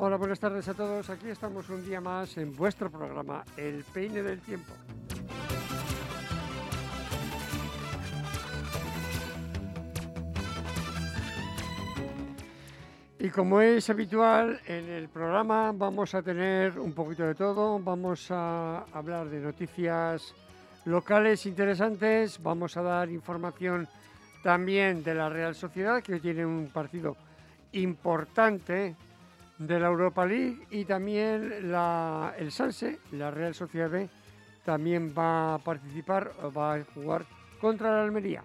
Hola, buenas tardes a todos. Aquí estamos un día más en vuestro programa, El Peine del Tiempo. Y como es habitual, en el programa vamos a tener un poquito de todo. Vamos a hablar de noticias locales interesantes. Vamos a dar información también de la Real Sociedad, que tiene un partido importante de la Europa League. Y también la, el Sanse, la Real Sociedad B, también va a participar, va a jugar contra la Almería.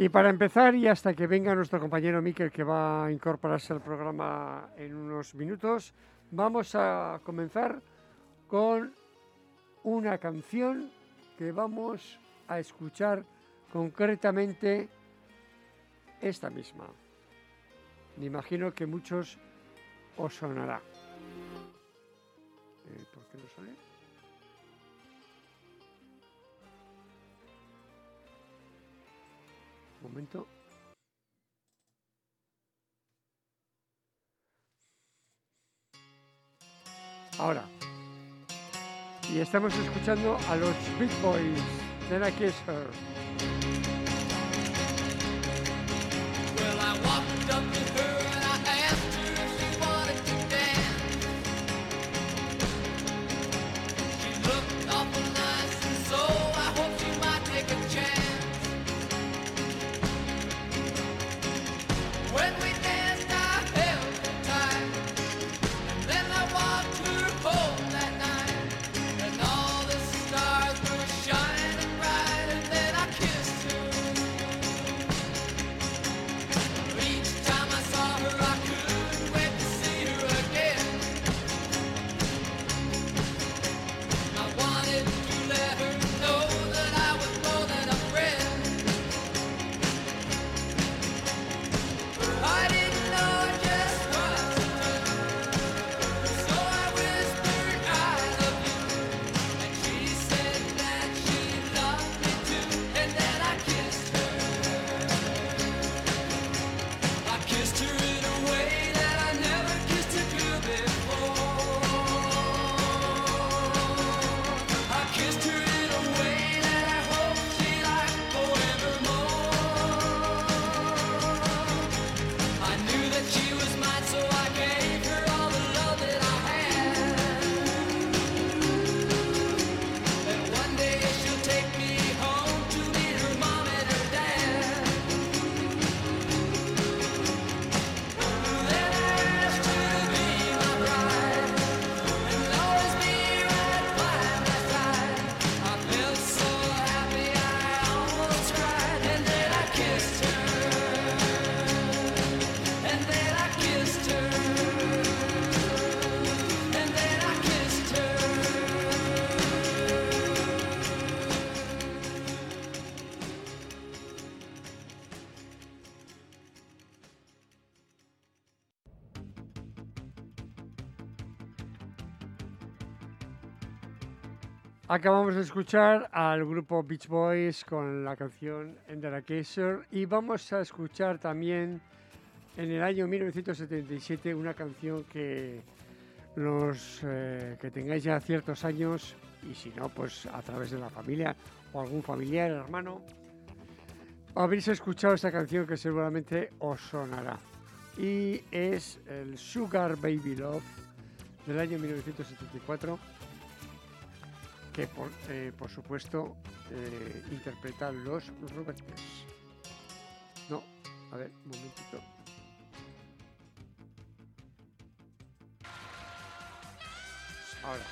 Y para empezar, y hasta que venga nuestro compañero Miquel, que va a incorporarse al programa en unos minutos, vamos a comenzar con una canción que vamos a escuchar concretamente esta misma. Me imagino que muchos os sonará. Eh, ¿Por qué no sale? momento. Ahora. Y estamos escuchando a los Big Boys. Then I Kiss Her. Acabamos de escuchar al grupo Beach Boys con la canción Ender a Kaiser y vamos a escuchar también en el año 1977 una canción que los eh, que tengáis ya ciertos años y si no pues a través de la familia o algún familiar hermano habréis escuchado esta canción que seguramente os sonará. Y es el Sugar Baby Love del año 1974 por, eh, por supuesto eh, interpretan los Rubettes. No, a ver, un momentito. Ahora.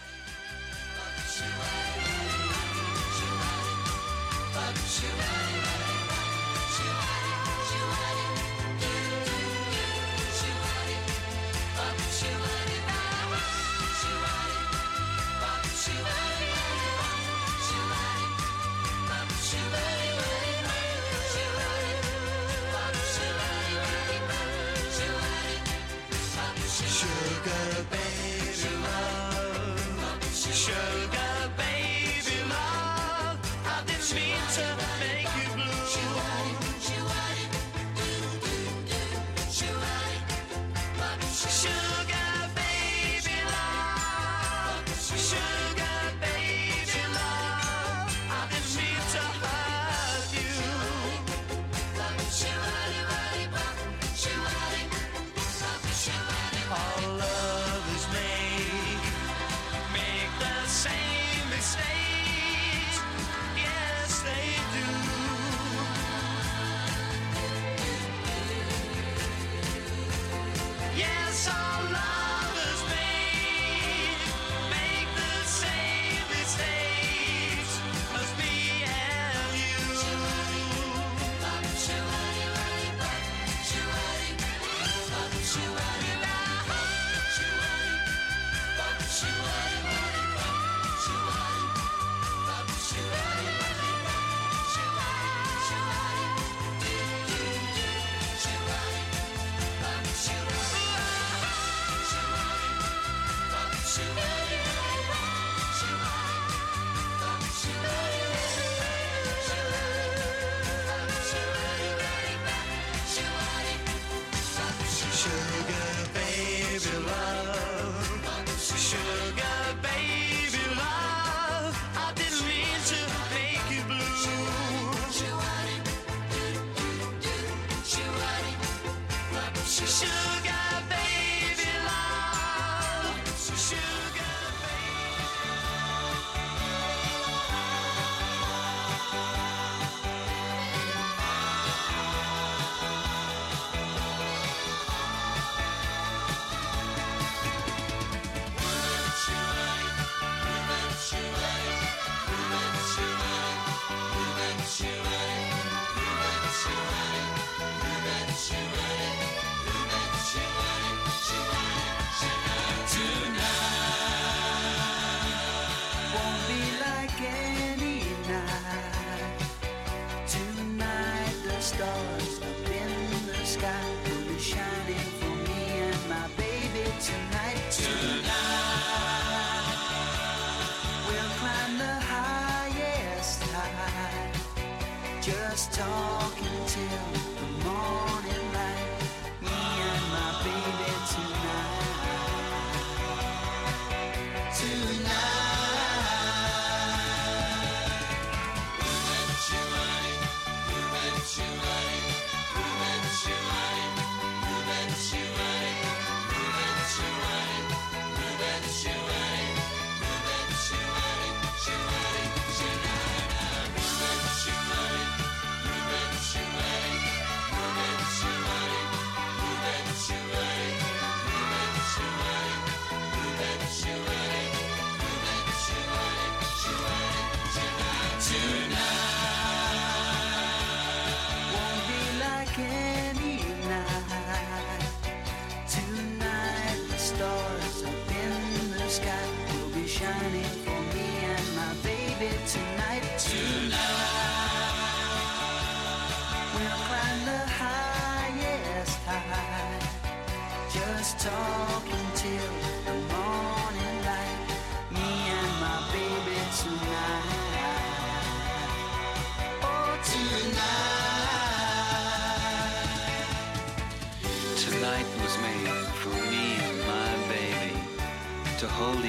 just talking.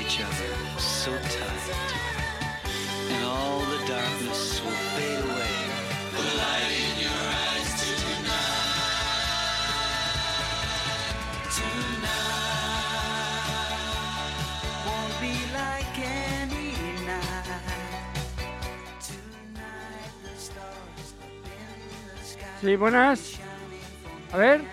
each other so tight. And all the darkness will fade away. The light in your eyes tonight. Tonight. Won't be like any night. Tonight the stars up in the sky. Sí, buenas. A ver.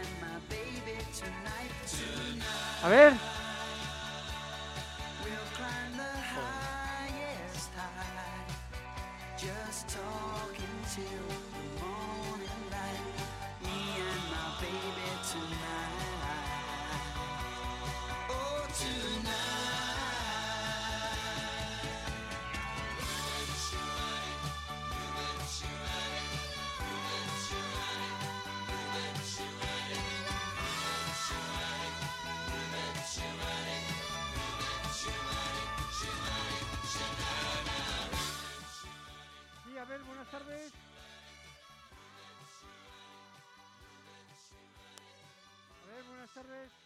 Brothers.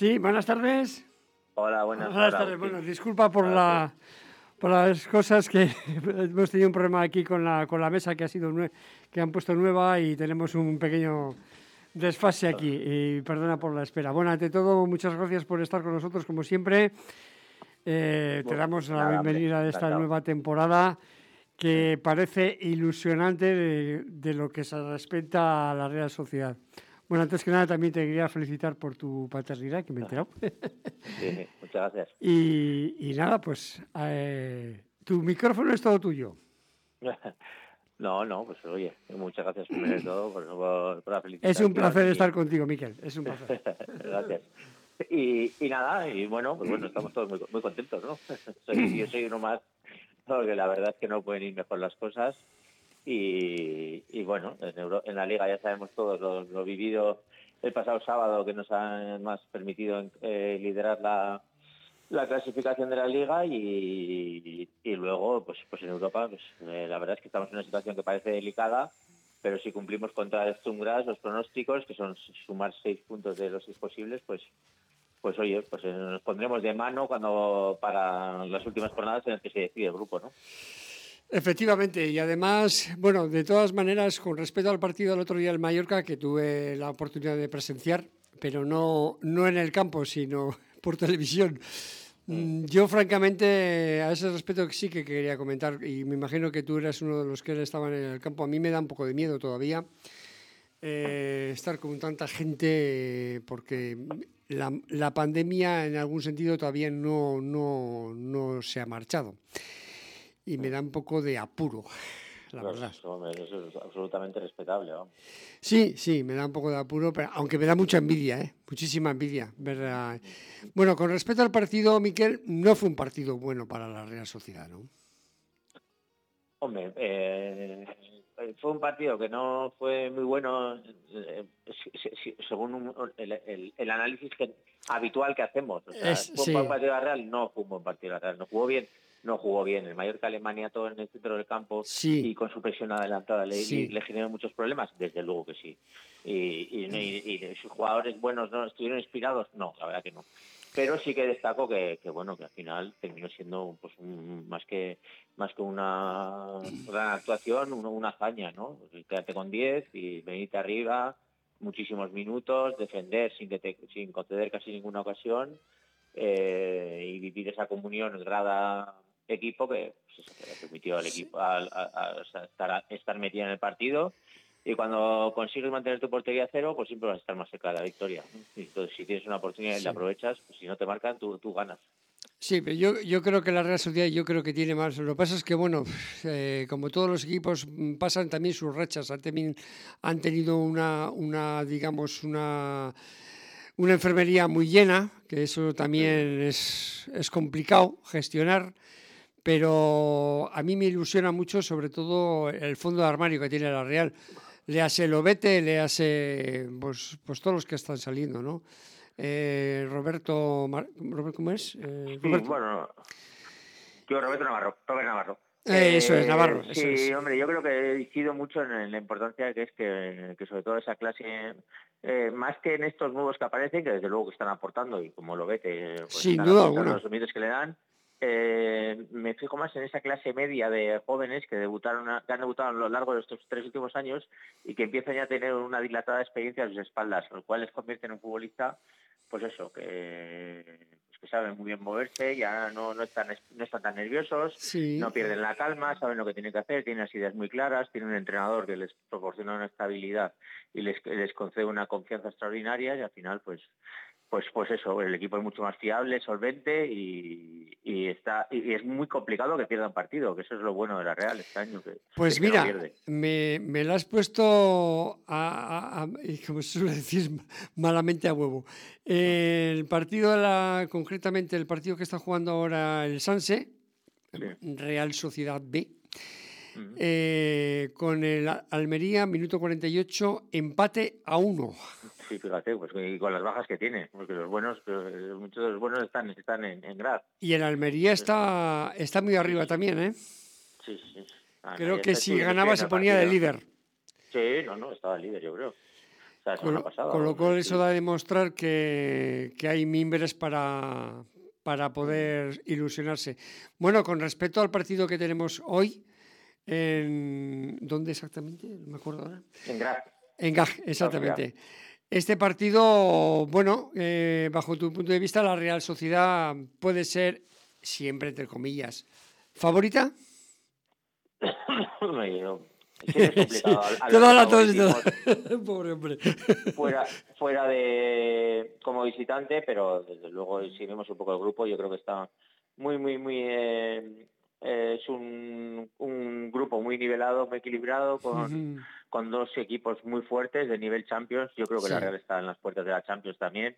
Sí, buenas tardes. Hola, buenas, Buenas tardes. Bueno, disculpa por, la, por las cosas que hemos tenido un problema aquí con la, con la mesa que ha sido que han puesto nueva y tenemos un pequeño desfase aquí. Y perdona por la espera. Bueno, ante todo, muchas gracias por estar con nosotros como siempre. Eh, te damos la nada, bienvenida a esta nueva temporada que parece ilusionante de, de lo que se respecta a la Real Sociedad. Bueno, antes que nada también te quería felicitar por tu paternidad, que me he enterado. Sí, muchas gracias. Y, y nada, pues eh, tu micrófono es todo tuyo. No, no, pues oye, muchas gracias primero de todo por, por, por la felicitación. Es un placer y- estar contigo, Miquel. Es un placer. Gracias. Y, y nada, y bueno, pues bueno, estamos todos muy, muy contentos, ¿no? Soy- yo soy uno más, porque la verdad es que no pueden ir mejor las cosas. Y, bueno, en, la liga ya sabemos todos lo, lo vivido el pasado sábado, que nos ha más permitido eh, liderar la, la clasificación de la liga y, luego, pues, pues en Europa, pues eh, la verdad es que estamos en una situación que parece delicada, pero si cumplimos contra el Stumbras los pronósticos, que son sumar seis puntos de los seis posibles, pues pues oye, pues eh, nos pondremos de mano cuando para las últimas jornadas en las que se decide el grupo, ¿no? Efectivamente, y además, bueno, de todas maneras, con respecto al partido del otro día del Mallorca, que tuve la oportunidad de presenciar, pero no, no en el campo, sino por televisión. Mm, Yo, francamente, a ese respecto sí que quería comentar, y me imagino que tú eras uno de los que estaban en el campo. A mí me da un poco de miedo todavía eh, estar con tanta gente, porque la, la pandemia, en algún sentido, todavía no, no, no se ha marchado y me da un poco de apuro, la verdad. eso es absolutamente respetable. Sí, sí, me da un poco de apuro, pero aunque me da mucha envidia, ¿eh? muchísima envidia. Ver a- Bueno, con respecto al partido, Miquel, no fue un partido bueno para la Real Sociedad, ¿no? Hombre, eh, fue un partido que no fue muy bueno eh, si- según un- el, el- el análisis que- habitual que hacemos. O sea, Es- fue un partido de la Real, no fue un buen partido de la Real, no jugó bien, no jugó bien. El Mallorca Alemania todo en el centro del campo Sí. y con su presión adelantada le, Sí. le generó muchos problemas, desde luego que sí. Y, y- y- y sus jugadores buenos no estuvieron inspirados, no, la verdad que no. Pero sí que destaco que, que, bueno que al final terminó siendo pues un- más que más que una gran actuación, una, una hazaña, ¿no? Quedarte con 10 y venirte arriba, muchísimos minutos, defender sin, te- sin conceder casi ninguna ocasión eh, y vivir esa comunión grada equipo que, pues le permitió al equipo a- a- sea, estar, estar metido en el partido y cuando consigues mantener tu portería a cero, pues siempre vas a estar más cerca de la victoria. entonces, si tienes una oportunidad y Sí. la aprovechas, pues si no te marcan, tú, tú ganas. Sí, pero yo, yo creo que la Real Sociedad yo creo que tiene más. Lo que pasa es que, bueno, eh, como todos los equipos mm, pasan también sus rachas, han, también, han tenido una, una, digamos, una, una enfermería muy llena, que eso también es, es complicado gestionar, pero a mí me ilusiona mucho sobre todo el fondo de armario que tiene la Real. Le hace Lobete, le hace pues, pues todos los que están saliendo, ¿no? Eh, Roberto, Mar- Robert- ¿cómo es? Eh, Sí, Roberto- bueno, yo Roberto Navarro, Robert Navarro. Eh, eso es, Navarro, eso Sí, es. hombre, yo creo que incido mucho en, en la importancia que es que, que sobre todo esa clase, eh, más que en estos nuevos que aparecen, que desde luego que están aportando y como lo ve, que pues, Sin están duda los que le dan, eh, me fijo más en esa clase media de jóvenes que debutaron a- que han debutado a lo largo de estos tres últimos años y que empiezan ya a tener una dilatada experiencia a sus espaldas, lo cual les convierte en un futbolista, pues eso, que, pues que saben muy bien moverse, ya no, no, están, no están tan nerviosos, Sí. no pierden la calma, saben lo que tienen que hacer, tienen las ideas muy claras, tienen un entrenador que les proporciona una estabilidad y les, les concede una confianza extraordinaria y al final pues pues pues eso, el equipo es mucho más fiable, solvente y, y está y es muy complicado que pierdan partido, que eso es lo bueno de la Real este año. Que, Pues que no mira, pierde. me, me la has puesto, a, a- a- y como se suele decir, malamente a huevo. El partido, de la, concretamente el partido que está jugando ahora el Sanse, Sí. Real Sociedad B, eh, con el Almería, minuto 48, empate a uno. Sí, fíjate, pues y con las bajas que tiene, porque los buenos, eh, muchos de los buenos están, están en, en Graz. Y el Almería está, está muy arriba también, ¿eh? Sí, sí. Ah, Creo que si ganaba se ponía de líder. Sí, no, no, estaba líder, yo creo. O sea, eso Con, con lo cual eso Sí. da a demostrar que, que hay mimbres para, para poder ilusionarse. Bueno, con respecto al partido que tenemos hoy, en, ¿dónde exactamente? No me acuerdo ahora. En Graz. En Gag, exactamente. Este partido, bueno, eh, bajo tu punto de vista, la Real Sociedad puede ser, siempre entre comillas, favorita. No, es complicado. Sí, te Pobre hombre. Fuera, fuera de como visitante, pero desde luego si vemos un poco el grupo, yo creo que está muy, muy, muy... eh, eh, es un, un grupo muy nivelado, muy equilibrado, con. Con dos equipos muy fuertes de nivel Champions. Yo creo que la Sí. Real está en las puertas de la Champions también.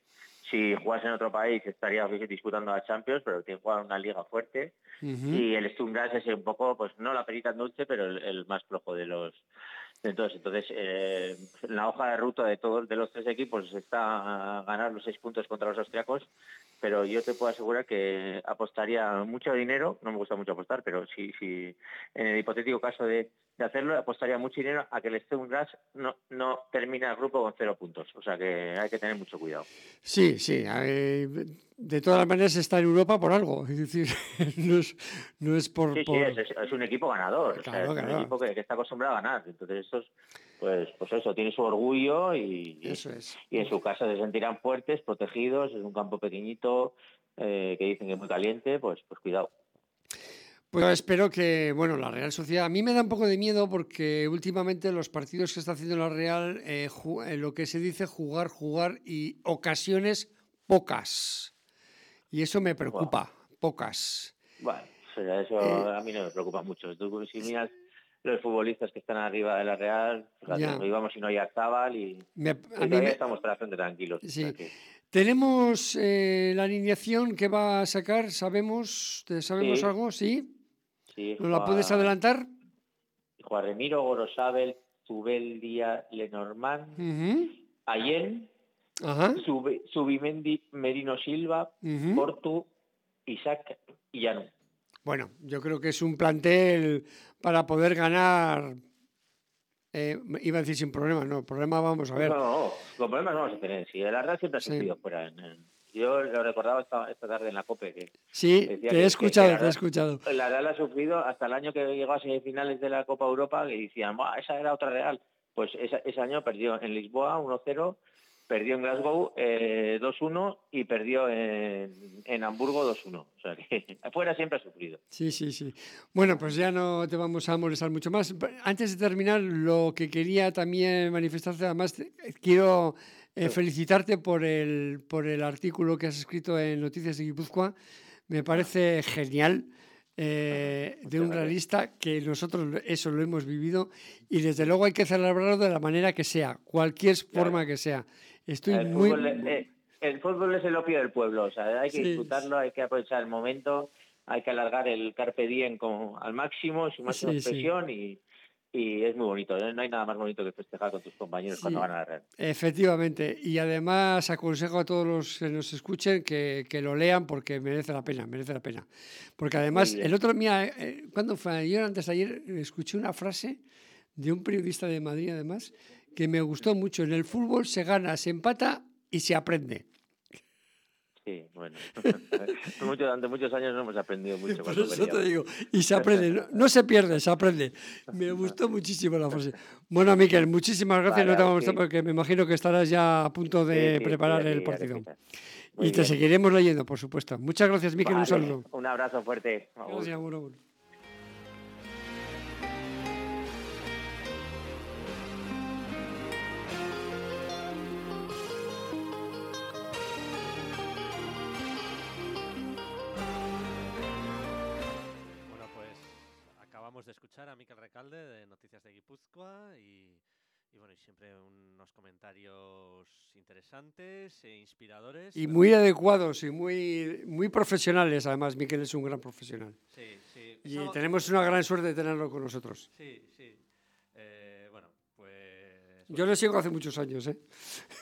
Si jugase en otro país estaría disputando la Champions, pero tiene que jugar una liga fuerte. Y el Sturm Graz es un poco, pues no la perita dulce, pero el, el más flojo de los de todos. Entonces, eh, la hoja de ruta de todos de los tres equipos está a ganar los seis puntos contra los austriacos, pero yo te puedo asegurar que apostaría mucho dinero, no me gusta mucho apostar, pero si, si en el hipotético caso de, de hacerlo, apostaría mucho dinero a que el Sturm Graz no, no termine el grupo con cero puntos. O sea que hay que tener mucho cuidado. Sí, sí. de todas maneras está en Europa por algo. Es decir, no es, no es por... Sí, por- es, es- es un equipo ganador, o sea, Claro, es claro. un equipo que, que está acostumbrado a ganar. Entonces, estos, pues, pues eso, tiene su orgullo y, y- Eso es. y en su casa se sentirán fuertes, protegidos, es un campo pequeñito, eh, que dicen que es muy caliente, pues, pues cuidado. Pues espero que, bueno, la Real Sociedad, a mí me da un poco de miedo porque últimamente los partidos que está haciendo la Real, eh, eh, lo que se dice jugar, jugar y ocasiones pocas. Y eso me preocupa, pocas. Bueno, sea, eso Eh, a mí no me preocupa mucho. Tú, si miras los futbolistas que están arriba de la Real, Ya. no íbamos y no hay Arzábal y, Me- y a mí me- estamos bastante tranquilos. o Sí. sea que- Tenemos eh, la alineación que va a sacar, ¿sabemos? ¿Te- ¿Sabemos Sí. algo? ¿Sí? Sí, ¿Nos la puedes adelantar? Juan Remiro, Gorosabel, Zubel, Díaz, Lenormand, Ujú. Allen, Ajá. Sub- Subimendi, Merino Silva, ujú. Portu, Isaac y Yanu. Bueno, yo creo que es un plantel para poder ganar. eh, iba a decir sin problemas, no, problema vamos a ver. No, no, con problemas no vamos a tener. Sí, la verdad siempre ha Sí. sufrido fuera. en- en- yo lo recordaba esta, esta tarde en la COPE, que Sí, te que- he que- escuchado, que te he escuchado. la Real ha sufrido hasta el año que llegó a semifinales de la Copa Europa, que decían, "Buah, esa era otra Real. Pues esa- ese año perdió en Lisboa 1-0, perdió en Glasgow eh, 2-1 y perdió en, en Hamburgo 2-1. O sea que afuera siempre ha sufrido. Sí, sí, sí. Bueno, pues ya no te vamos a molestar mucho más. Antes de terminar, lo que quería también manifestarte, además, quiero eh, felicitarte por el, por el artículo que has escrito en Noticias de Guipúzcoa. Me parece genial. eh, de un realista que nosotros eso lo hemos vivido y desde luego hay que celebrarlo de la manera que sea, cualquier forma que sea. Estoy el, muy... fútbol, eh, el fútbol es el opio del pueblo, o sea, hay que Sí. disfrutarlo, hay que aprovechar el momento, hay que alargar el carpe diem con, al máximo, su máxima Sí, sí. expresión y, y es muy bonito. ¿eh? No hay nada más bonito que festejar con tus compañeros Sí. cuando van a la red. Efectivamente, y además aconsejo a todos los que nos escuchen que, que lo lean porque merece la pena, merece la pena. Porque además, el otro, mira, eh, ¿cuándo fue? Ayer, antes de ayer, escuché una frase de un periodista de Madrid, además, que me gustó mucho. En el fútbol se gana, se empata y se aprende. Sí, bueno. Mucho- durante muchos años no hemos aprendido mucho. Por eso te digo, y se aprende, no, no se pierde, se aprende. Me gustó muchísimo la frase. Bueno, Miquel, muchísimas gracias. Vale, no te vamos a ok. porque me imagino que estarás ya a punto de Sí, sí, preparar el partido. Y te bien. seguiremos leyendo, por supuesto. Muchas gracias, Miquel. Un saludo. Un abrazo fuerte. Gracias. Bueno, acabamos de escuchar a Miquel Recalde de Noticias de Guipúzcoa y, y bueno, y siempre unos comentarios interesantes e inspiradores. Y muy adecuados y muy, muy profesionales, además. Miquel es un gran profesional. Sí, sí. Y algo- tenemos una gran suerte de tenerlo con nosotros. Sí, sí. Eh, bueno, pues... Yo le sigo hace muchos años, ¿eh?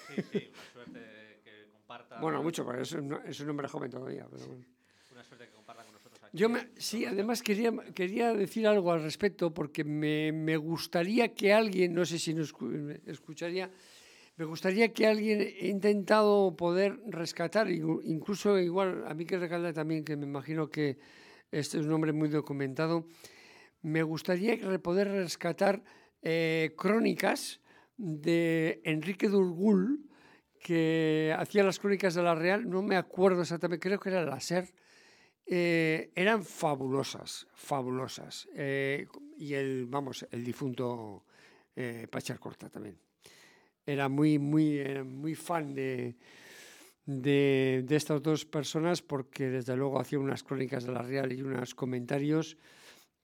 Sí, sí, una suerte que comparta... Bueno, mucho, pero es un, es un hombre joven todavía. Pero bueno. Una suerte que comparta con nosotros aquí. Yo me- sí, además quería, quería decir algo al respecto porque me, me gustaría que alguien, no sé si nos escu- escucharía, Me gustaría que alguien he intentado poder rescatar, incluso igual a mí que Recalda también, que me imagino que este es un hombre muy documentado, me gustaría poder rescatar eh, crónicas de Enrique Durgul, que hacía las crónicas de la Real, no me acuerdo exactamente, creo que era la SER, eh, eran fabulosas, fabulosas. Eh, y el, vamos, el difunto eh, Pachar Corta también. Era muy, muy, era muy fan de, de, de estas dos personas porque desde luego hacía unas crónicas de la Real y unos comentarios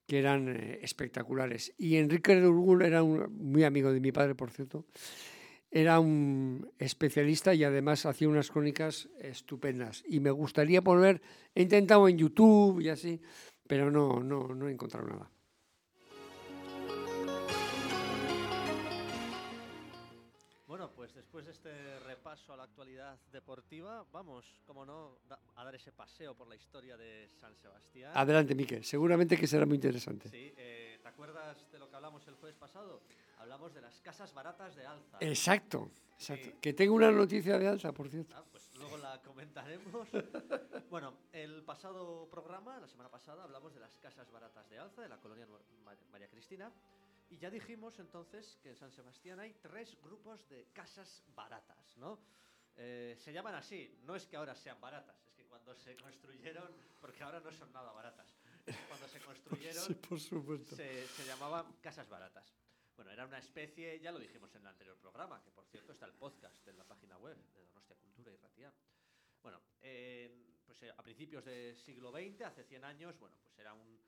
que eran eh, espectaculares. Y Enrique de Urgul era un, muy amigo de mi padre, por cierto. Era un especialista y además hacía unas crónicas estupendas. Y me gustaría volver, he intentado en YouTube y así, pero no, no, no he encontrado nada. Bueno, pues después de este repaso a la actualidad deportiva, vamos, como no, a dar ese paseo por la historia de San Sebastián. Adelante, Miquel. Seguramente que será muy interesante. Sí, eh, ¿te acuerdas de lo que hablamos el jueves pasado? Hablamos de las casas baratas de Alza. Exacto, exacto. Sí. Que tengo una noticia de alza, por cierto. Ah, pues luego la comentaremos. bueno, el pasado programa, la semana pasada, hablamos de las casas baratas de Alza, de la colonia María Cristina. Y ya dijimos entonces que en San Sebastián hay tres grupos de casas baratas, ¿no? Eh, se llaman así, no es que ahora sean baratas, es que cuando se construyeron, porque ahora no son nada baratas, cuando se construyeron Sí, por supuesto. se, se llamaban casas baratas. Bueno, era una especie, ya lo dijimos en el anterior programa, que por cierto está el podcast en la página web de Donostia Cultura y Ratia. Bueno, en- pues eh, a principios del siglo XX, hace 100 años, bueno, pues eran un-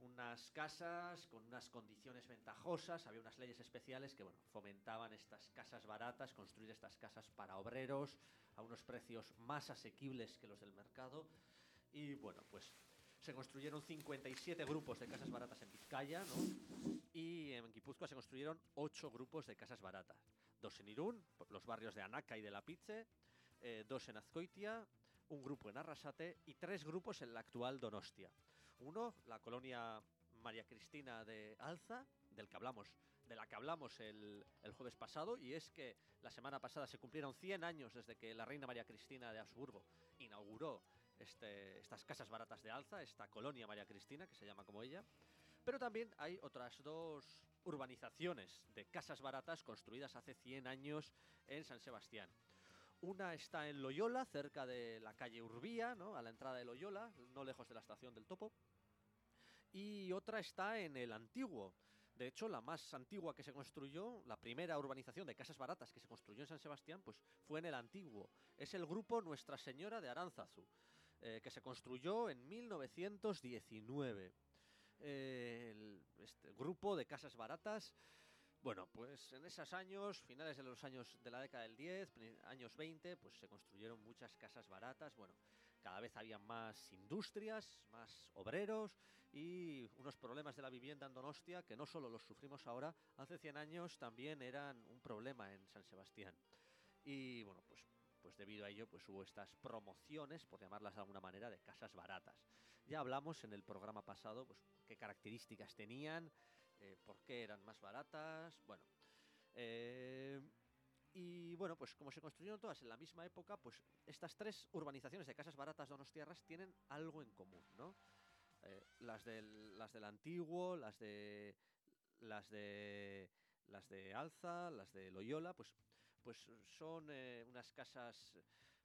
unas casas con unas condiciones ventajosas, había unas leyes especiales que, fomentaban estas casas baratas, construir estas casas para obreros a unos precios más asequibles que los del mercado. Y bueno, pues se construyeron 57 grupos de casas baratas en Vizcaya, ¿no? Y en Guipúzcoa se construyeron 8 grupos de casas baratas. Dos en Irún, los barrios de Anaca y de La Pitze, eh, dos en Azcoitia, un grupo en Arrasate y tres grupos en la actual Donostia. Uno, la colonia María Cristina de Alza, del que hablamos, de la que hablamos el, el jueves pasado, y es que la semana pasada se cumplieron 100 años desde que la reina María Cristina de Habsburgo inauguró este- estas casas baratas de Alza, esta colonia María Cristina, que se llama como ella. Pero también hay otras dos urbanizaciones de casas baratas construidas hace 100 años en San Sebastián. Una está en Loyola, cerca de la calle Urbía, ¿no? a la entrada de Loyola, no lejos de la estación del Topo. Y otra está en el Antiguo. De hecho, la más antigua que se construyó, la primera urbanización de casas baratas que se construyó en San Sebastián, pues fue en el Antiguo. Es el grupo Nuestra Señora de Aránzazu, eh, que se construyó en 1919. El- este grupo de casas baratas bueno, pues en esos años, finales de los años de la década del 10, pri- años 20, pues se construyeron muchas casas baratas. Bueno, cada vez había más industrias, más obreros y unos problemas de la vivienda en Donostia que no solo los sufrimos ahora, hace 100 años también eran un problema en San Sebastián. Y bueno, pues, pues debido a ello pues hubo estas promociones, por llamarlas de alguna manera, de casas baratas. Ya hablamos en el programa pasado pues qué características tenían, eh, por qué eran más baratas, bueno. eh, y bueno, pues como se construyeron todas en la misma época, pues estas tres urbanizaciones de casas baratas donostiarras tienen algo en común, ¿no? Eh, las, del, las del antiguo, las de las de las de Alza, las de Loyola, pues pues son unas casas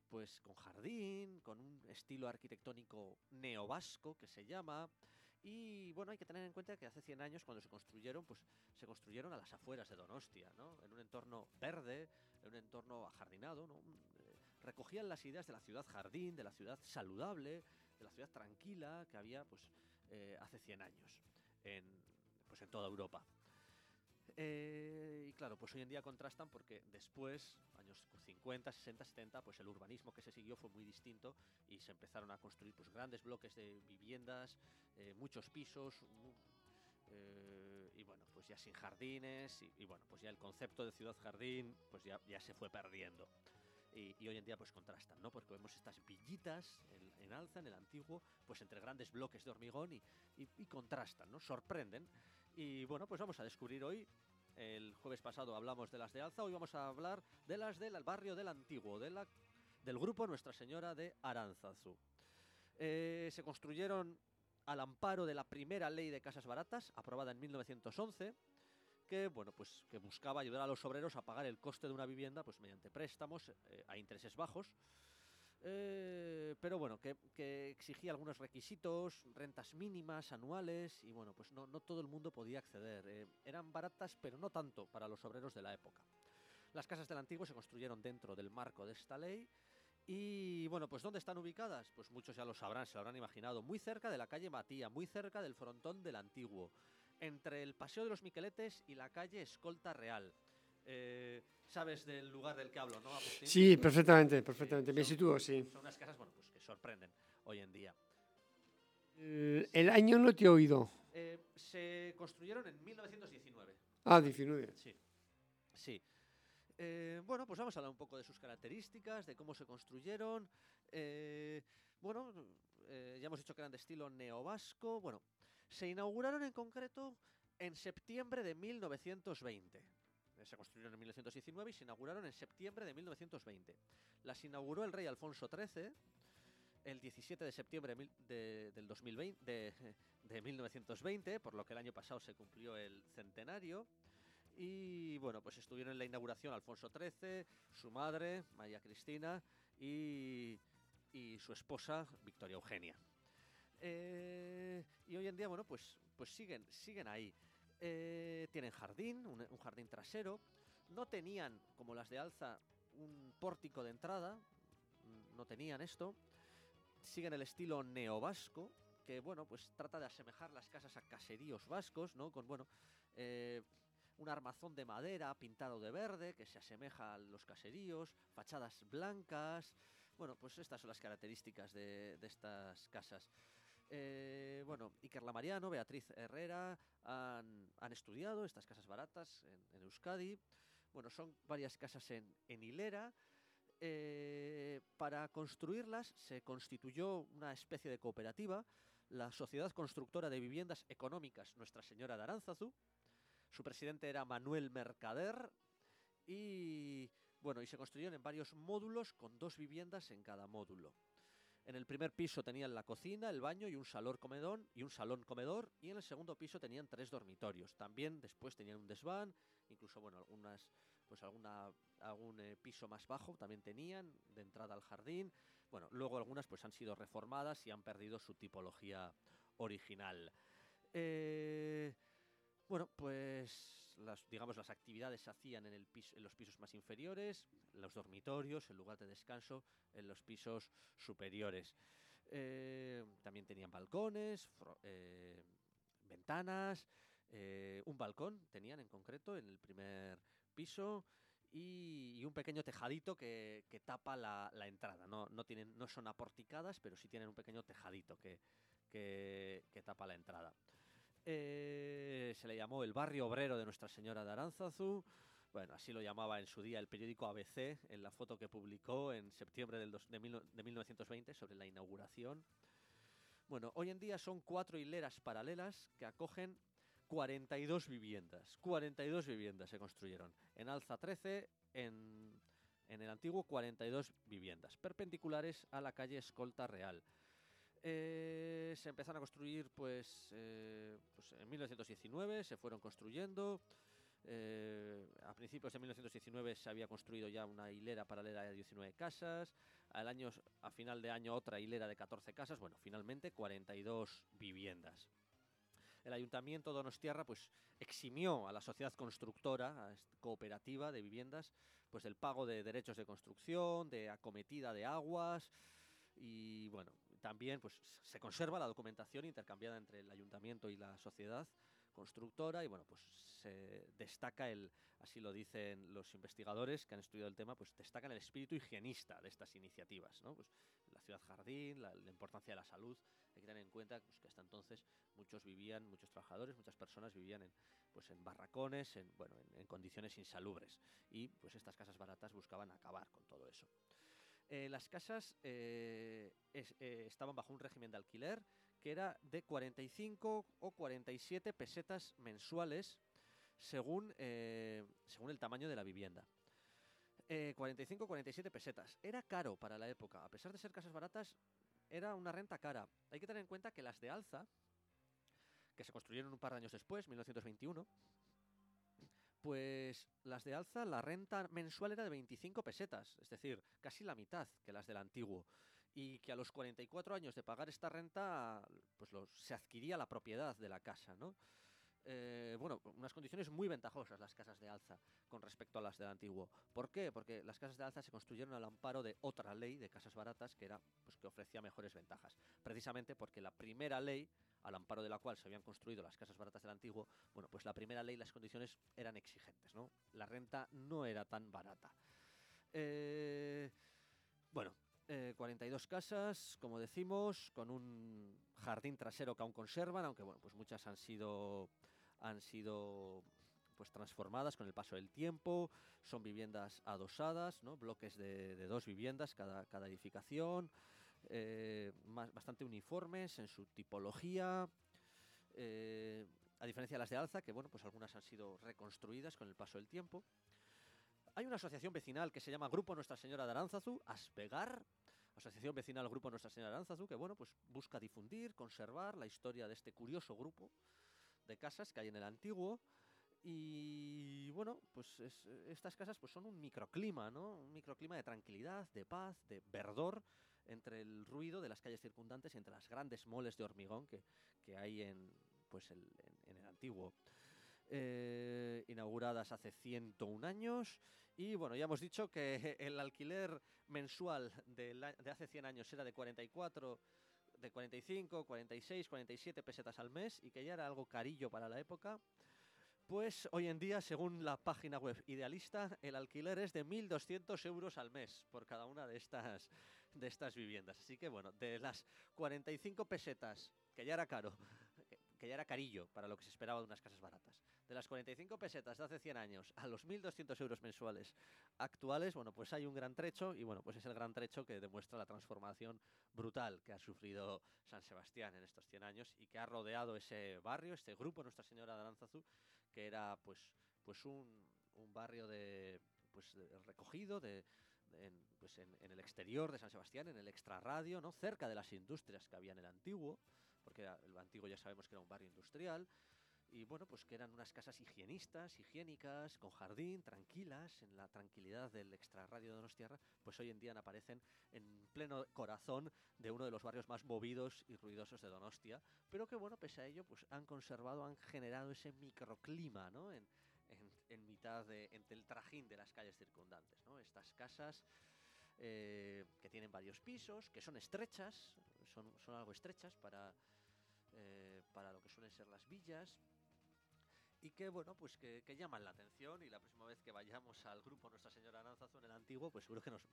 pues con jardín, con un estilo arquitectónico neovasco que se llama, y bueno, hay que tener en cuenta que hace 100 años, cuando se construyeron, pues se construyeron a las afueras de Donostia, ¿no? En un entorno verde, en un entorno ajardinado, ¿no? Mm, eh, Recogían las ideas de la ciudad jardín, de la ciudad saludable, de la ciudad tranquila que había, pues, eh, hace 100 años en, pues, en toda Europa. Eh, y claro, pues hoy en día contrastan porque después, años 50, 60, 70, pues el urbanismo que se siguió fue muy distinto y se empezaron a construir pues grandes bloques de viviendas, eh, muchos pisos, mu- eh, y bueno, pues ya sin jardines y, y bueno, pues ya el concepto de ciudad jardín pues ya, ya se fue perdiendo. Y, y hoy en día pues contrastan, ¿no? Porque vemos estas villitas en, en alza, en el antiguo, pues entre grandes bloques de hormigón y, y- y contrastan, ¿no? Sorprenden. Y bueno, pues vamos a descubrir hoy El jueves pasado hablamos de las de Alza, hoy vamos a hablar de las del barrio del Antiguo, del grupo Nuestra Señora de Aránzazu. Eh, se construyeron al amparo de la primera ley de casas baratas, aprobada en 1911, que bueno, pues que buscaba ayudar a los obreros a pagar el coste de una vivienda, pues mediante préstamos eh, a intereses bajos. Eh, pero bueno, que, exigía algunos requisitos, rentas mínimas anuales y bueno, pues no, no todo el mundo podía acceder. Eh, eran baratas, pero no tanto para los obreros de la época. Las casas del antiguo se construyeron dentro del marco de esta ley y bueno, pues ¿dónde están ubicadas? Pues muchos ya lo sabrán, se lo habrán imaginado. Muy cerca de la calle Matía, muy cerca del frontón del antiguo, entre el Paseo de los Miqueletes y la calle Escolta Real. Eh, ¿Sabes del lugar del que hablo, no, Agustín? Sí, perfectamente, perfectamente. Me son- sitúo, sí. Son unas casas, bueno, pues que sorprenden hoy en día. El, el año no te he oído. Eh, se construyeron en 1919. Ah, 19. Sí. Sí. Eh, bueno, pues vamos a hablar un poco de sus características, de cómo se construyeron. Eh, bueno, eh, ya hemos dicho que eran de estilo neovasco. Bueno, se inauguraron en concreto en septiembre de 1920. Se construyeron en 1919 y se inauguraron en septiembre de 1920. Las inauguró el rey Alfonso XIII el 17 de septiembre de- del 2020, de, de 1920, por lo que el año pasado se cumplió el centenario. Y bueno, pues estuvieron en la inauguración Alfonso XIII, su madre, María Cristina, y, y su esposa, Victoria Eugenia. Eh, y hoy en día, bueno, pues, pues siguen, siguen ahí. Eh, tienen jardín, un, jardín trasero. No tenían, como las de Alza, un pórtico de entrada. mm, No tenían esto. Siguen el estilo neovasco, que bueno, pues trata de asemejar las casas a caseríos vascos, ¿no? Con bueno, eh, un armazón de madera pintado de verde que se asemeja a los caseríos, fachadas blancas. Bueno, pues estas son las características de, de estas casas. Eh, bueno, Iker Lamariano, Beatriz Herrera han, estudiado estas casas baratas en, Euskadi. Bueno, son varias casas en, en hilera. Eh, para construirlas se constituyó una especie de cooperativa, la Sociedad Constructora de Viviendas Económicas Nuestra Señora de Aránzazu. Su presidente era Manuel Mercader y bueno, y se construyeron en varios módulos con dos viviendas en cada módulo. En el primer piso tenían la cocina, el baño y un salón comedor y un salón comedor y en el segundo piso tenían tres dormitorios. También después tenían un desván, incluso bueno, algunas pues algún eh, piso más bajo también tenían de entrada al jardín. Bueno, luego algunas pues han sido reformadas y han perdido su tipología original. Eh, bueno, pues las, digamos las actividades se hacían en, el piso, en los pisos más inferiores, los dormitorios, el lugar de descanso en los pisos superiores. Eh, también tenían balcones, eh, ventanas, eh, un balcón tenían en concreto en el primer piso y, un pequeño tejadito que, que tapa la, entrada. No, no, tienen, no son aporticadas, pero sí tienen un pequeño tejadito que, que tapa la entrada. Eh, se le llamó el barrio obrero de Nuestra Señora de Aránzazu. Bueno, así lo llamaba en su día el periódico ABC en la foto que publicó en septiembre del dos- de, mil no- de 1920 sobre la inauguración. Bueno, hoy en día son cuatro hileras paralelas que acogen 42 viviendas. 42 viviendas se construyeron. En Alza 13, en, en el antiguo 42 viviendas, perpendiculares a la calle Escolta Real. Eh, se empezaron a construir pues, eh, pues en 1919, se fueron construyendo. eh, a principios de 1919 se había construido ya una hilera paralela de 19 casas. Al año, a final de año otra hilera de 14 casas. Bueno, finalmente 42 viviendas. El ayuntamiento de Donostiarra pues eximió a la sociedad constructora, a cooperativa de viviendas, pues del pago de derechos de construcción, de acometida de aguas y bueno, también pues se conserva la documentación intercambiada entre el ayuntamiento y la sociedad constructora y bueno, pues se destaca el, así lo dicen los investigadores que han estudiado el tema, pues destacan el espíritu higienista de estas iniciativas, ¿no? Pues la ciudad jardín, la, importancia de la salud, hay que tener en cuenta pues, que hasta entonces muchos vivían, muchos trabajadores, muchas personas vivían en, pues, en barracones, en, bueno, en, en condiciones insalubres y pues estas casas baratas buscaban acabar con todo eso. Eh, las casas eh, eh, estaban bajo un régimen de alquiler que era de 45 o 47 pesetas mensuales según, según el tamaño de la vivienda. Eh, 45-47 pesetas. Era caro para la época. A pesar de ser casas baratas, era una renta cara. Hay que tener en cuenta que las de Alza, que se construyeron un par de años después, 1921, pues las de Alza, la renta mensual era de 25 pesetas, es decir, casi la mitad que las del antiguo. Y que a los 44 años de pagar esta renta, pues se adquiría la propiedad de la casa, ¿no? Eh, bueno, unas condiciones muy ventajosas las casas de Alza con respecto a las del antiguo. ¿Por qué? Porque las casas de Alza se construyeron al amparo de otra ley de casas baratas que era pues que ofrecía mejores ventajas. Precisamente porque la primera ley al amparo de la cual se habían construido las casas baratas del antiguo, bueno, pues la primera ley las condiciones eran exigentes, ¿no? La renta no era tan barata. Eh, bueno, eh, 42 casas, como decimos, con un jardín trasero que aún conservan, aunque bueno, pues muchas han sido han sido pues transformadas con el paso del tiempo, son viviendas adosadas, ¿no? bloques de, de dos viviendas cada, cada edificación, eh, bastante uniformes en su tipología, eh, a diferencia de las de Alza, que bueno, pues algunas han sido reconstruidas con el paso del tiempo. Hay una asociación vecinal que se llama Grupo Nuestra Señora de Aránzazu, Aspegar, Asociación Vecinal Grupo Nuestra Señora de Aránzazu, que bueno, pues busca difundir, conservar la historia de este curioso grupo de casas que hay en el antiguo. Y bueno, pues es- estas casas pues son un microclima, ¿no? Un microclima de tranquilidad, de paz, de verdor entre el ruido de las calles circundantes y entre las grandes moles de hormigón que, que hay en, pues el, en, el antiguo. Eh, inauguradas hace 101 años y bueno, ya hemos dicho que el alquiler mensual del a- de hace 100 años era de 44 de 45, 46, 47 pesetas al mes y que ya era algo carillo para la época. Pues hoy en día, según la página web Idealista, el alquiler es de 1.200 euros al mes por cada una de estas, de estas viviendas. Así que bueno, de las 45 pesetas, que ya era caro, que- ya era carillo para lo que se esperaba de unas casas baratas, de las 45 pesetas de hace 100 años a los 1.200 euros mensuales actuales, bueno, pues hay un gran trecho y bueno, pues es el gran trecho que demuestra la transformación brutal que ha sufrido San Sebastián en estos 100 años y que ha rodeado ese barrio, este grupo Nuestra Señora de Aranzazu, que era pues, pues un, barrio de, pues, de recogido de- en, pues en, en el exterior de San Sebastián, en el extrarradio, ¿no? cerca de las industrias que había en el antiguo, porque el antiguo ya sabemos que era un barrio industrial, y bueno, pues que eran unas casas higienistas, higiénicas, con jardín, tranquilas, en la tranquilidad del extrarradio de Donostiarra, pues hoy en día aparecen en pleno corazón de uno de los barrios más movidos y ruidosos de Donostia, pero que bueno, pese a ello, pues han conservado, han generado ese microclima, ¿no? En entre el trajín de las calles circundantes. Estas casas eh, que tienen varios pisos, que son estrechas, son, algo estrechas para, eh, para lo que suelen ser las villas, y que bueno pues que, llaman la atención y la próxima vez que vayamos al grupo Nuestra Señora Aranzazu en el antiguo pues seguro que nos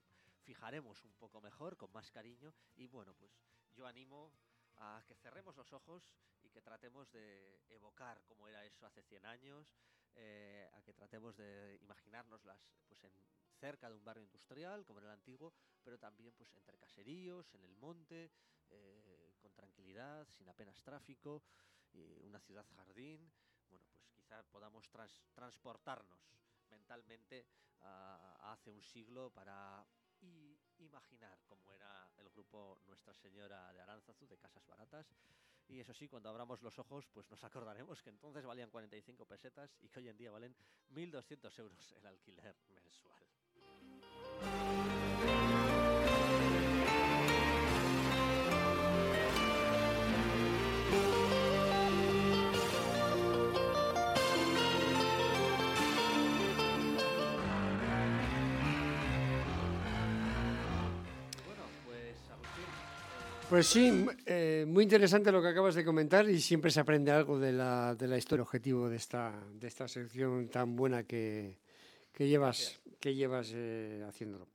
fijaremos un poco mejor con más cariño y bueno pues yo animo a que cerremos los ojos y que tratemos de evocar cómo era eso hace 100 años eh, a que tratemos de imaginárnoslas pues en cerca de un barrio industrial como en el antiguo pero también pues entre caseríos en el monte eh, con tranquilidad sin apenas tráfico una ciudad jardín bueno, pues quizá podamos trans- transportarnos mentalmente a, hace un siglo para imaginar cómo era el grupo Nuestra Señora de Aránzazu de Casas Baratas. Y eso sí, cuando abramos los ojos, pues nos acordaremos que entonces valían 45 pesetas y que hoy en día valen 1.200 euros el alquiler mensual. Pues sí, eh, muy interesante lo que acabas de comentar y siempre se aprende algo de la, de la historia, objetivo de esta, de esta sección tan buena que, que llevas, que llevas eh, haciéndolo.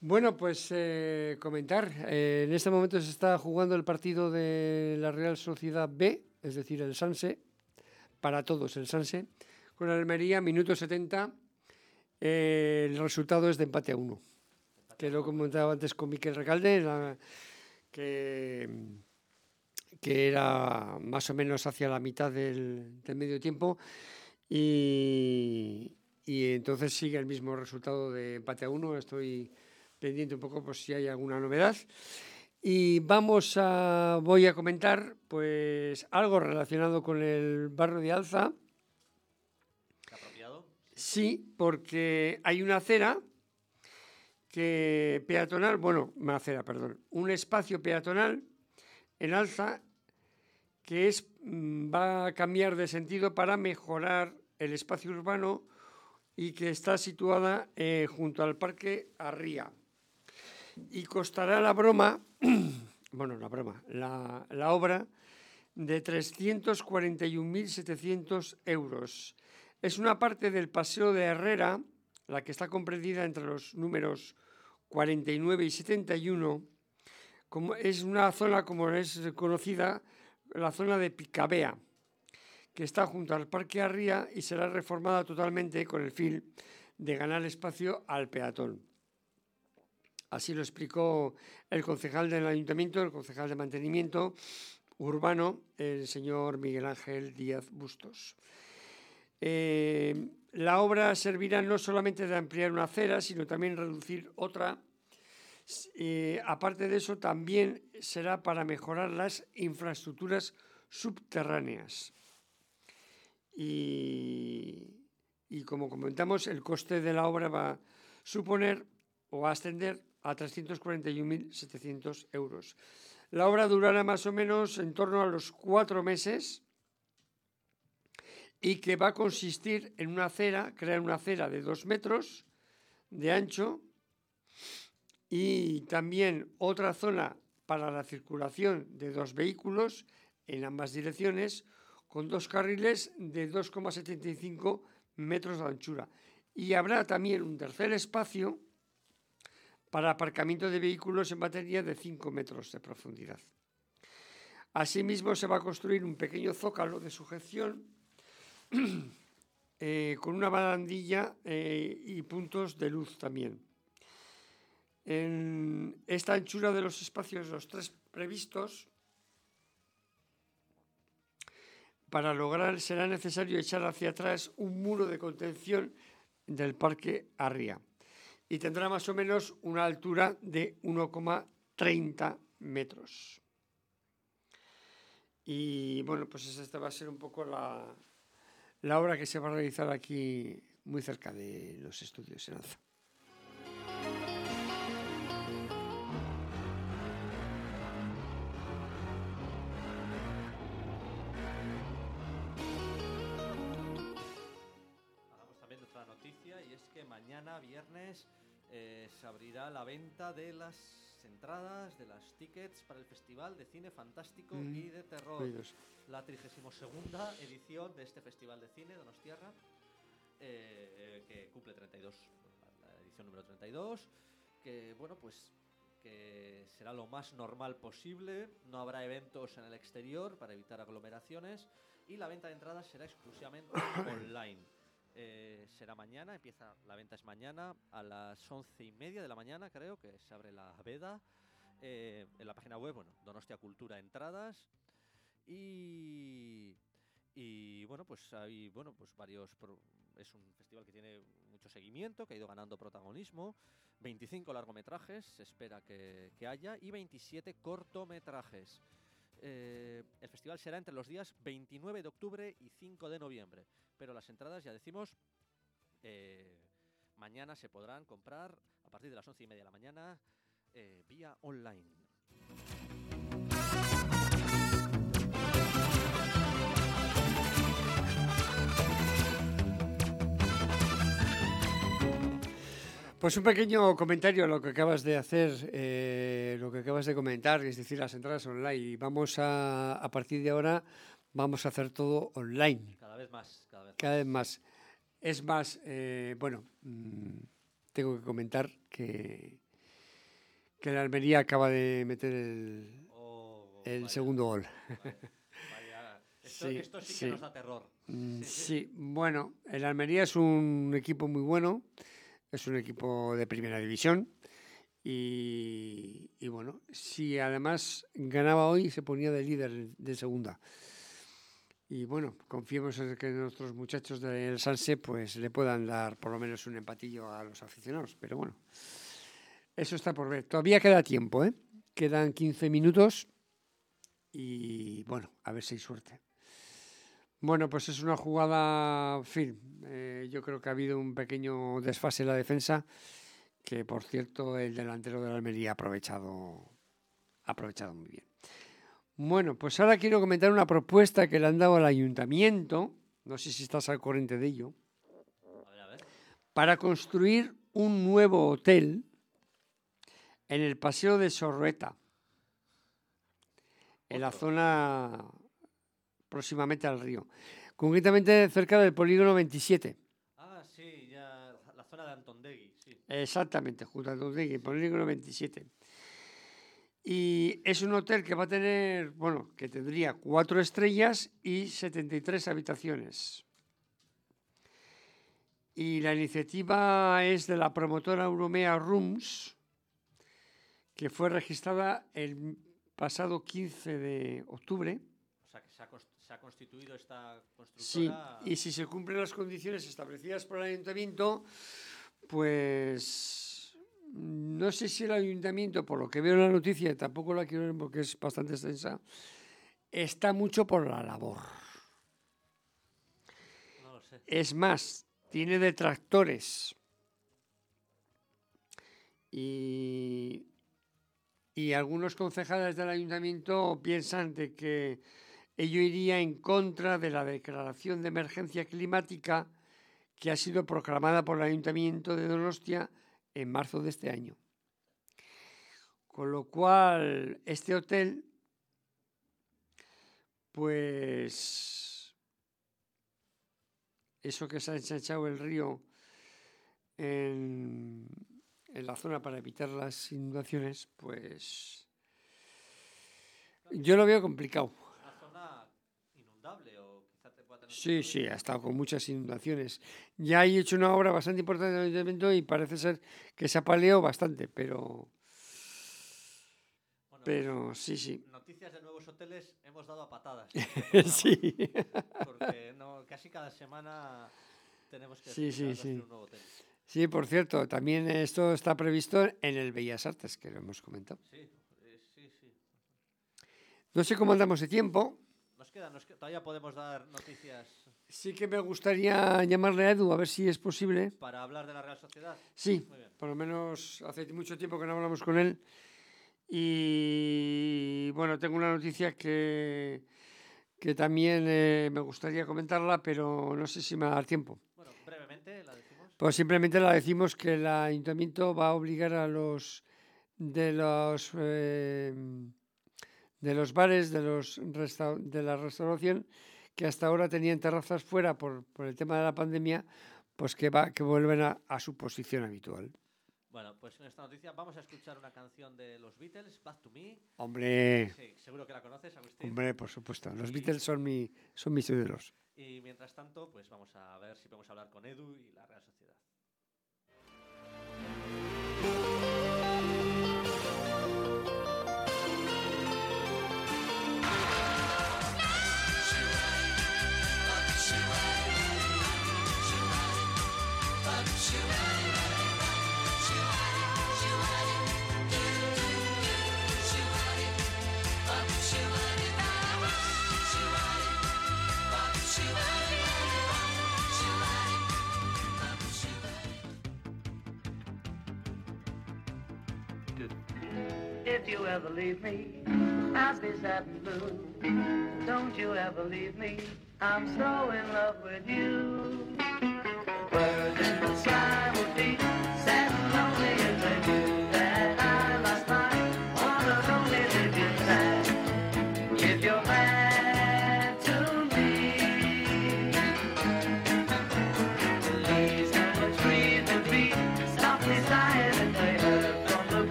Bueno, pues eh, comentar. eh, en este momento se está jugando el partido de la Real Sociedad B, es decir, el Sanse, para todos el Sanse, con el Almería, minuto 70. eh, el resultado es de empate a uno que lo comentaba antes con Miquel Recalde, la- que, que era más o menos hacia la mitad del, del medio tiempo Y, y entonces sigue el mismo resultado de empate a uno. Estoy pendiente un poco por si hay alguna novedad. Y vamos a, voy a comentar pues algo relacionado con el barrio de Alza. apropiado. Sí, porque hay una acera que peatonal, bueno, una acera, perdón, un espacio peatonal en alza que es, mm, va a cambiar de sentido para mejorar el espacio urbano y que está situada eh, junto al Parque Arría. Y costará la broma, bueno, la broma, la, la obra de 341.700 euros. Es una parte del Paseo de Herrera, la que está comprendida entre los números 49 y 71, como es una zona, como es conocida, la zona de Picabea, que está junto al Parque Arría y será reformada totalmente con el fin de ganar espacio al peatón. Así lo explicó el concejal del ayuntamiento, el concejal de mantenimiento urbano, el señor Miguel Ángel Díaz Bustos. Eh, la obra servirá no solamente de ampliar una acera, sino también reducir otra. Eh, aparte de eso, también será para mejorar las infraestructuras subterráneas. Y, y como comentamos, el coste de la obra va a suponer o va a ascender a 341.700 euros. La obra durará más o menos en torno a los cuatro meses y que va a consistir en una acera, crear una acera de dos metros de ancho y también otra zona para la circulación de dos vehículos en ambas direcciones con dos carriles de 2,75 metros de anchura. Y habrá también un tercer espacio para aparcamiento de vehículos en batería de 5 metros de profundidad. Asimismo, se va a construir un pequeño zócalo de sujeción eh, con una barandilla eh, y puntos de luz también. En esta anchura de los espacios, los tres previstos, para lograr será necesario echar hacia atrás un muro de contención del Parque Arría y tendrá más o menos una altura de 1,30 metros. Y bueno, pues esta va a ser un poco la, la obra que se va a realizar aquí muy cerca de los estudios en Alza. Hablamos también de otra noticia y es que mañana, viernes, eh, se abrirá la venta de las entradas, de las tickets para el Festival de Cine Fantástico Mm, y de Terror. La 32 edición de este Festival de Cine, Donostiarra, eh, eh, que cumple 32, la, la edición número 32, que bueno, pues que será lo más normal posible, no habrá eventos en el exterior para evitar aglomeraciones y la venta de entradas será exclusivamente online. Eh, será mañana, empieza la venta es mañana a las once y media de la mañana, creo que se abre la veda. eh, en la página web, bueno, Donostia Cultura Entradas. Y, y bueno, pues hay bueno, pues varios. es un festival que tiene mucho seguimiento, que ha ido ganando protagonismo. 25 largometrajes se espera que, que haya y 27 cortometrajes. Eh, el festival será entre los días 29 de octubre y 5 de noviembre, pero las entradas, ya decimos, eh, mañana se podrán comprar a partir de las 11 y media de la mañana eh, vía online. Pues un pequeño comentario a lo que acabas de hacer, eh, lo que acabas de comentar, es decir, las entradas online. Y Vamos a, a partir de ahora, vamos a hacer todo online, Cada vez más, cada vez cada vez más. Es más, eh, bueno, mm, tengo que comentar que, que la Almería acaba de meter el, Oh, el vaya, segundo gol. vaya. Esto, Sí, esto sí, sí. que nos da terror. Mm, Sí, bueno, el Almería es un equipo muy bueno, es un equipo de primera división y, bueno, si además ganaba hoy se ponía de líder de segunda. Y bueno, confiemos en que nuestros muchachos del Sanse pues le puedan dar por lo menos un empatillo a los aficionados. Pero bueno, eso está por ver. Todavía queda tiempo, ¿eh? Quedan 15 minutos y bueno, a ver si hay suerte. Bueno, pues es una jugada, en fin, eh, yo creo que ha habido un pequeño desfase en la defensa que, por cierto, el delantero de la Almería ha aprovechado, ha aprovechado muy bien. Bueno, pues ahora quiero comentar una propuesta que le han dado al ayuntamiento, no sé si estás al corriente de ello, A ver, a ver. para construir un nuevo hotel en el Paseo de Sorrueta, en la zona próximamente al río, concretamente cerca del polígono 27. Ah, sí, ya. La zona de Antondegui, sí. Exactamente, junto a Tondegui, polígono 27. Y es un hotel que va a tener, bueno, que tendría cuatro estrellas y 73 habitaciones. Y la iniciativa es de la promotora Euromea Rooms, que fue registrada el pasado 15 de octubre. O sea, que se ha, se ha constituido esta Sí, constructora. y si se cumplen las condiciones establecidas por el ayuntamiento, pues no sé si el ayuntamiento, por lo que veo en la noticia, tampoco la quiero ver porque es bastante extensa, está mucho por la labor. No lo sé. Es más, tiene detractores. Y, y algunos concejales del ayuntamiento piensan de que ello iría en contra de la declaración de emergencia climática que ha sido proclamada por el ayuntamiento de Donostia en marzo de este año. Con lo cual, este hotel, pues eso que se ha ensanchado el río en, en la zona para evitar las inundaciones, pues yo lo veo complicado. Una zona inundable o quizá te pueda tener. Sí, sí, ha estado con muchas inundaciones. Ya hay hecho una obra bastante importante en el ayuntamiento y parece ser que se ha paleado bastante, pero, Bueno, pero sí, sí. Noticias de nuevos hoteles hemos dado a patadas. Sí. Porque no, casi cada semana tenemos que Sí, sí, sí. un nuevo hotel. Sí, por cierto, también esto está previsto en el Bellas Artes, que lo hemos comentado. Sí, eh, sí, sí. No sé cómo andamos de tiempo. Queda, nos todavía podemos dar noticias Sí que me gustaría llamarle a Edu a ver si es posible. para hablar de la Real Sociedad. Sí, Muy bien. por lo menos hace mucho tiempo que no hablamos con él. Y bueno, tengo una noticia que, que también eh, me gustaría comentarla, pero no sé si me va a dar tiempo. Bueno, brevemente la decimos. Pues simplemente la decimos que el ayuntamiento va a obligar a los de los eh, de los bares, de los de la restauración que hasta ahora tenían terrazas fuera por, por el tema de la pandemia, pues que va que vuelven a, a su posición habitual. Bueno, pues en esta noticia vamos a escuchar una canción de los Beatles, Back to Me. Hombre, Sí, seguro que la conoces, Agustín. hombre, por supuesto. Los Beatles son mi son mis ídolos. Y mientras tanto, pues vamos a ver si podemos hablar con Edu y la Real Sociedad. If you ever leave me, I'll be sad and blue. Don't you ever leave me, I'm so in love with you. Birds in the sky would be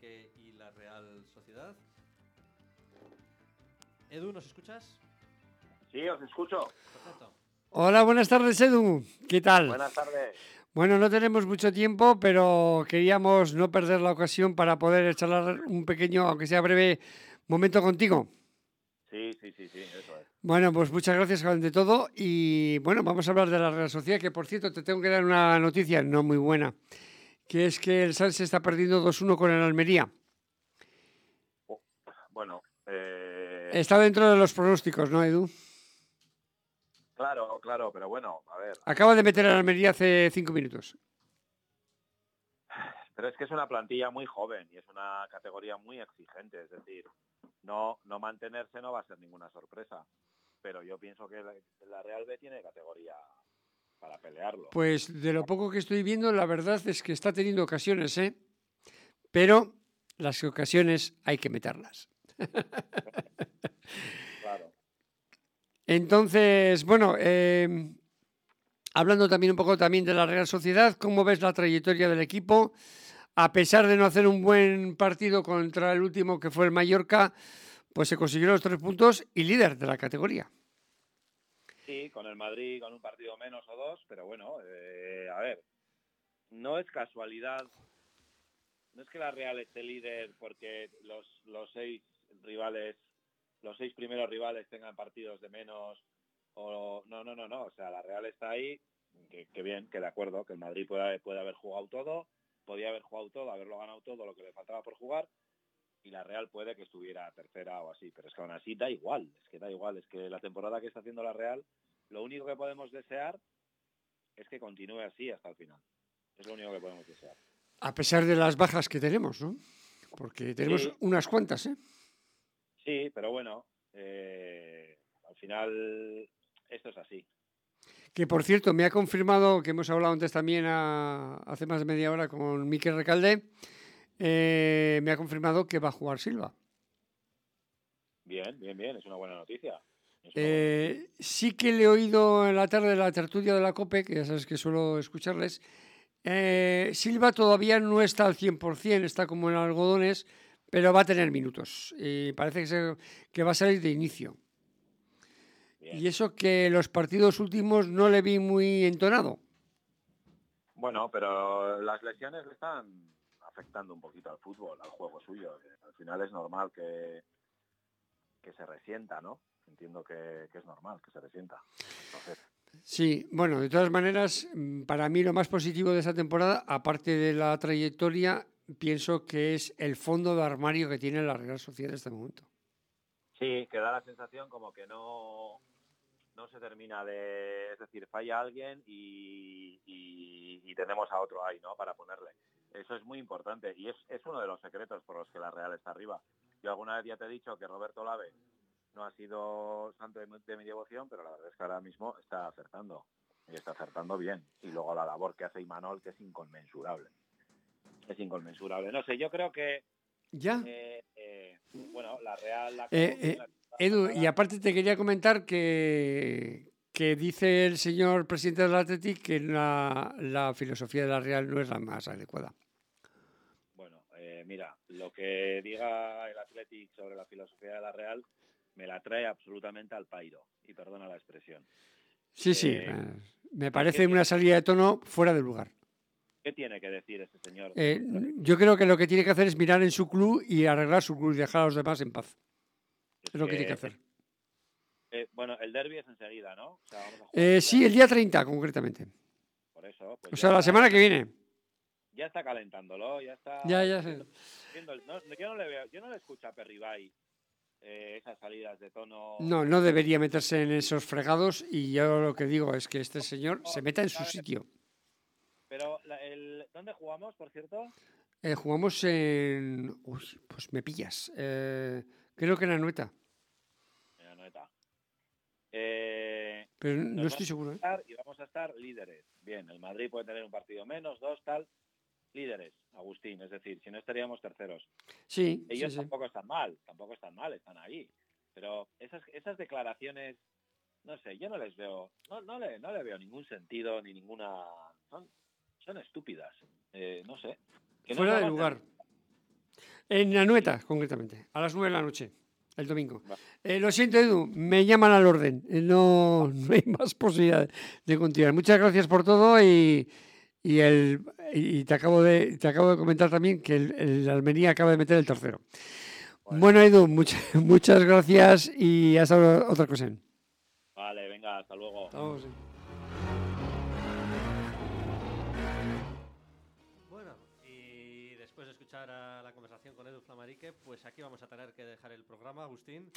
Flamarique y la Real Sociedad. Edu, ¿nos escuchas? Sí, os escucho. Perfecto. Hola, buenas tardes, Edu. ¿Qué tal? Buenas tardes. Bueno, no tenemos mucho tiempo, pero queríamos no perder la ocasión para poder charlar un pequeño, aunque sea breve, momento contigo. Sí, sí, sí, sí, eso es. Bueno, pues muchas gracias ante todo y bueno, vamos a hablar de la Real Sociedad, que por cierto te tengo que dar una noticia no muy buena, que es que el Sanse está perdiendo 2-1 con el Almería. Bueno, eh, Está dentro de los pronósticos, ¿no, Edu? claro, claro, pero bueno, a ver. Acaba de meter al Almería hace cinco minutos. Pero es que es una plantilla muy joven y es una categoría muy exigente, es decir, no, no mantenerse no va a ser ninguna sorpresa. Pero yo pienso que la, la Real B tiene categoría para pelearlo. Pues de lo poco que estoy viendo, la verdad es que está teniendo ocasiones, ¿eh? Pero las ocasiones hay que meterlas. Claro. Entonces, bueno, eh, hablando también un poco también de la Real Sociedad, ¿cómo ves la trayectoria del equipo? A pesar de no hacer un buen partido contra el último que fue el Mallorca, pues se consiguieron los tres puntos y líder de la categoría. Sí, con el Madrid con un partido menos o dos, pero bueno, eh, a ver, no es casualidad, no es que la Real esté líder porque los, los seis rivales, los seis primeros rivales tengan partidos de menos, o no, no, no, no, o sea, la Real está ahí, que, que bien, que de acuerdo, que el Madrid puede, puede haber jugado todo, podía haber jugado todo, haberlo ganado todo lo que le faltaba por jugar, y la Real puede que estuviera tercera o así, pero es que aún así da igual, es que da igual, es que la temporada que está haciendo la Real, lo único que podemos desear es que continúe así hasta el final. Es lo único que podemos desear. A pesar de las bajas que tenemos, ¿no? Porque tenemos Sí. unas cuantas, ¿eh? Sí, pero bueno, eh, al final esto es así. Que por cierto, me ha confirmado, que hemos hablado antes también a- hace más de media hora con Miquel Recalde, eh, me ha confirmado que va a jugar Silva. Bien, bien, bien, es una buena noticia. Eh, sí que le he oído en la tarde de la tertulia de la COPE, que ya sabes que suelo escucharles. eh, Silva todavía no está al 100%, está como en algodones, pero va a tener minutos. Y parece que, se- que va a salir de inicio. Bien. Y eso que los partidos últimos no le vi muy entonado. Bueno, pero las lesiones le están afectando un poquito al fútbol, al juego suyo. Al final es normal que, que se resienta, ¿no? Entiendo que, que es normal que se resienta. Entonces, Sí, bueno, de todas maneras, mm, para mí lo más positivo de esta temporada, aparte de la trayectoria, pienso que es el fondo de armario que tiene la Real Sociedad en este momento. Sí, que da la sensación como que no, no se termina de... Es decir, falla alguien y, y- y tenemos a otro ahí, ¿no? Para ponerle. Eso es muy importante y es, es uno de los secretos por los que la Real está arriba. Yo alguna vez ya te he dicho que Roberto Lave no ha sido santo de, mi- de mi devoción, pero la verdad es que ahora mismo está acertando. Y está acertando bien. Y luego la labor que hace Imanol, que es inconmensurable. Es inconmensurable. No sé, yo creo que Ya. Eh, eh, bueno, la Real... La Eh, Edu, y aparte te quería comentar que, que dice el señor presidente del Athletic que la, la filosofía de la Real no es la más adecuada. Bueno, eh, mira, lo que diga el Athletic sobre la filosofía de la Real me la trae absolutamente al pairo. Y perdona la expresión. Sí, sí, Eh, eh, me parece una salida de tono fuera de lugar. ¿Qué tiene que decir este señor? Eh, yo creo que lo que tiene que hacer es mirar en su club y arreglar su club y dejar a los demás en paz. Es Es lo que tiene que hacer. Eh, bueno, el derby es enseguida, ¿no? O sea, vamos a jugar Eh, sí, el día 30 concretamente. Por eso. pues O sea, la semana que viene. Ya está calentándolo, ya está... Ya, ya sé. no, yo no le veo, yo no le escucho a Perribay eh, esas salidas de tono. No, no debería meterse en esos fregados y yo lo que digo es que este señor se meta en su sitio. Pero la- el, ¿dónde jugamos, por cierto? Eh, jugamos en... Uy, pues me pillas. Eh, creo que en Anueta. Eh, pero no estoy seguro. ¿eh? y vamos a estar líderes. Bien, el Madrid puede tener un partido menos, dos, tal. Líderes, Agustín, es decir, si no estaríamos terceros. Sí, Ellos sí. tampoco están mal, tampoco están mal, están ahí. Pero esas, esas declaraciones, no sé, yo no les veo, no, no, le, no le veo ningún sentido ni ninguna. Son, son estúpidas, eh, no sé. Que no Fuera de lugar. En Anueta, concretamente, a las 9 de la noche, el domingo. Eh, lo siento, Edu, me llaman al orden. Eh, No, no hay más posibilidad de continuar. Muchas gracias por todo y, y, el, y te, acabo de, te acabo de comentar también que el, el Almería acaba de meter el tercero. Bueno, Edu, muchas muchas gracias y hasta otra ocasión. Vale, venga, hasta luego. Flamarique, pues aquí vamos a tener que dejar el programa, Agustín.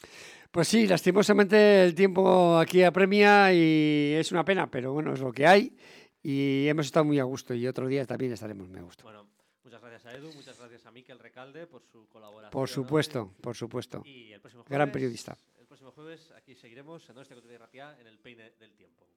Pues sí, lastimosamente el tiempo aquí apremia y es una pena, pero bueno, es lo que hay y hemos estado muy a gusto y otro día también estaremos muy a gusto. Bueno, muchas gracias a Edu, muchas gracias a Miquel Recalde por su colaboración. Por supuesto, por supuesto. Y el próximo Gran jueves- periodista. El próximo jueves aquí seguiremos en Ratia en el Peine del Tiempo.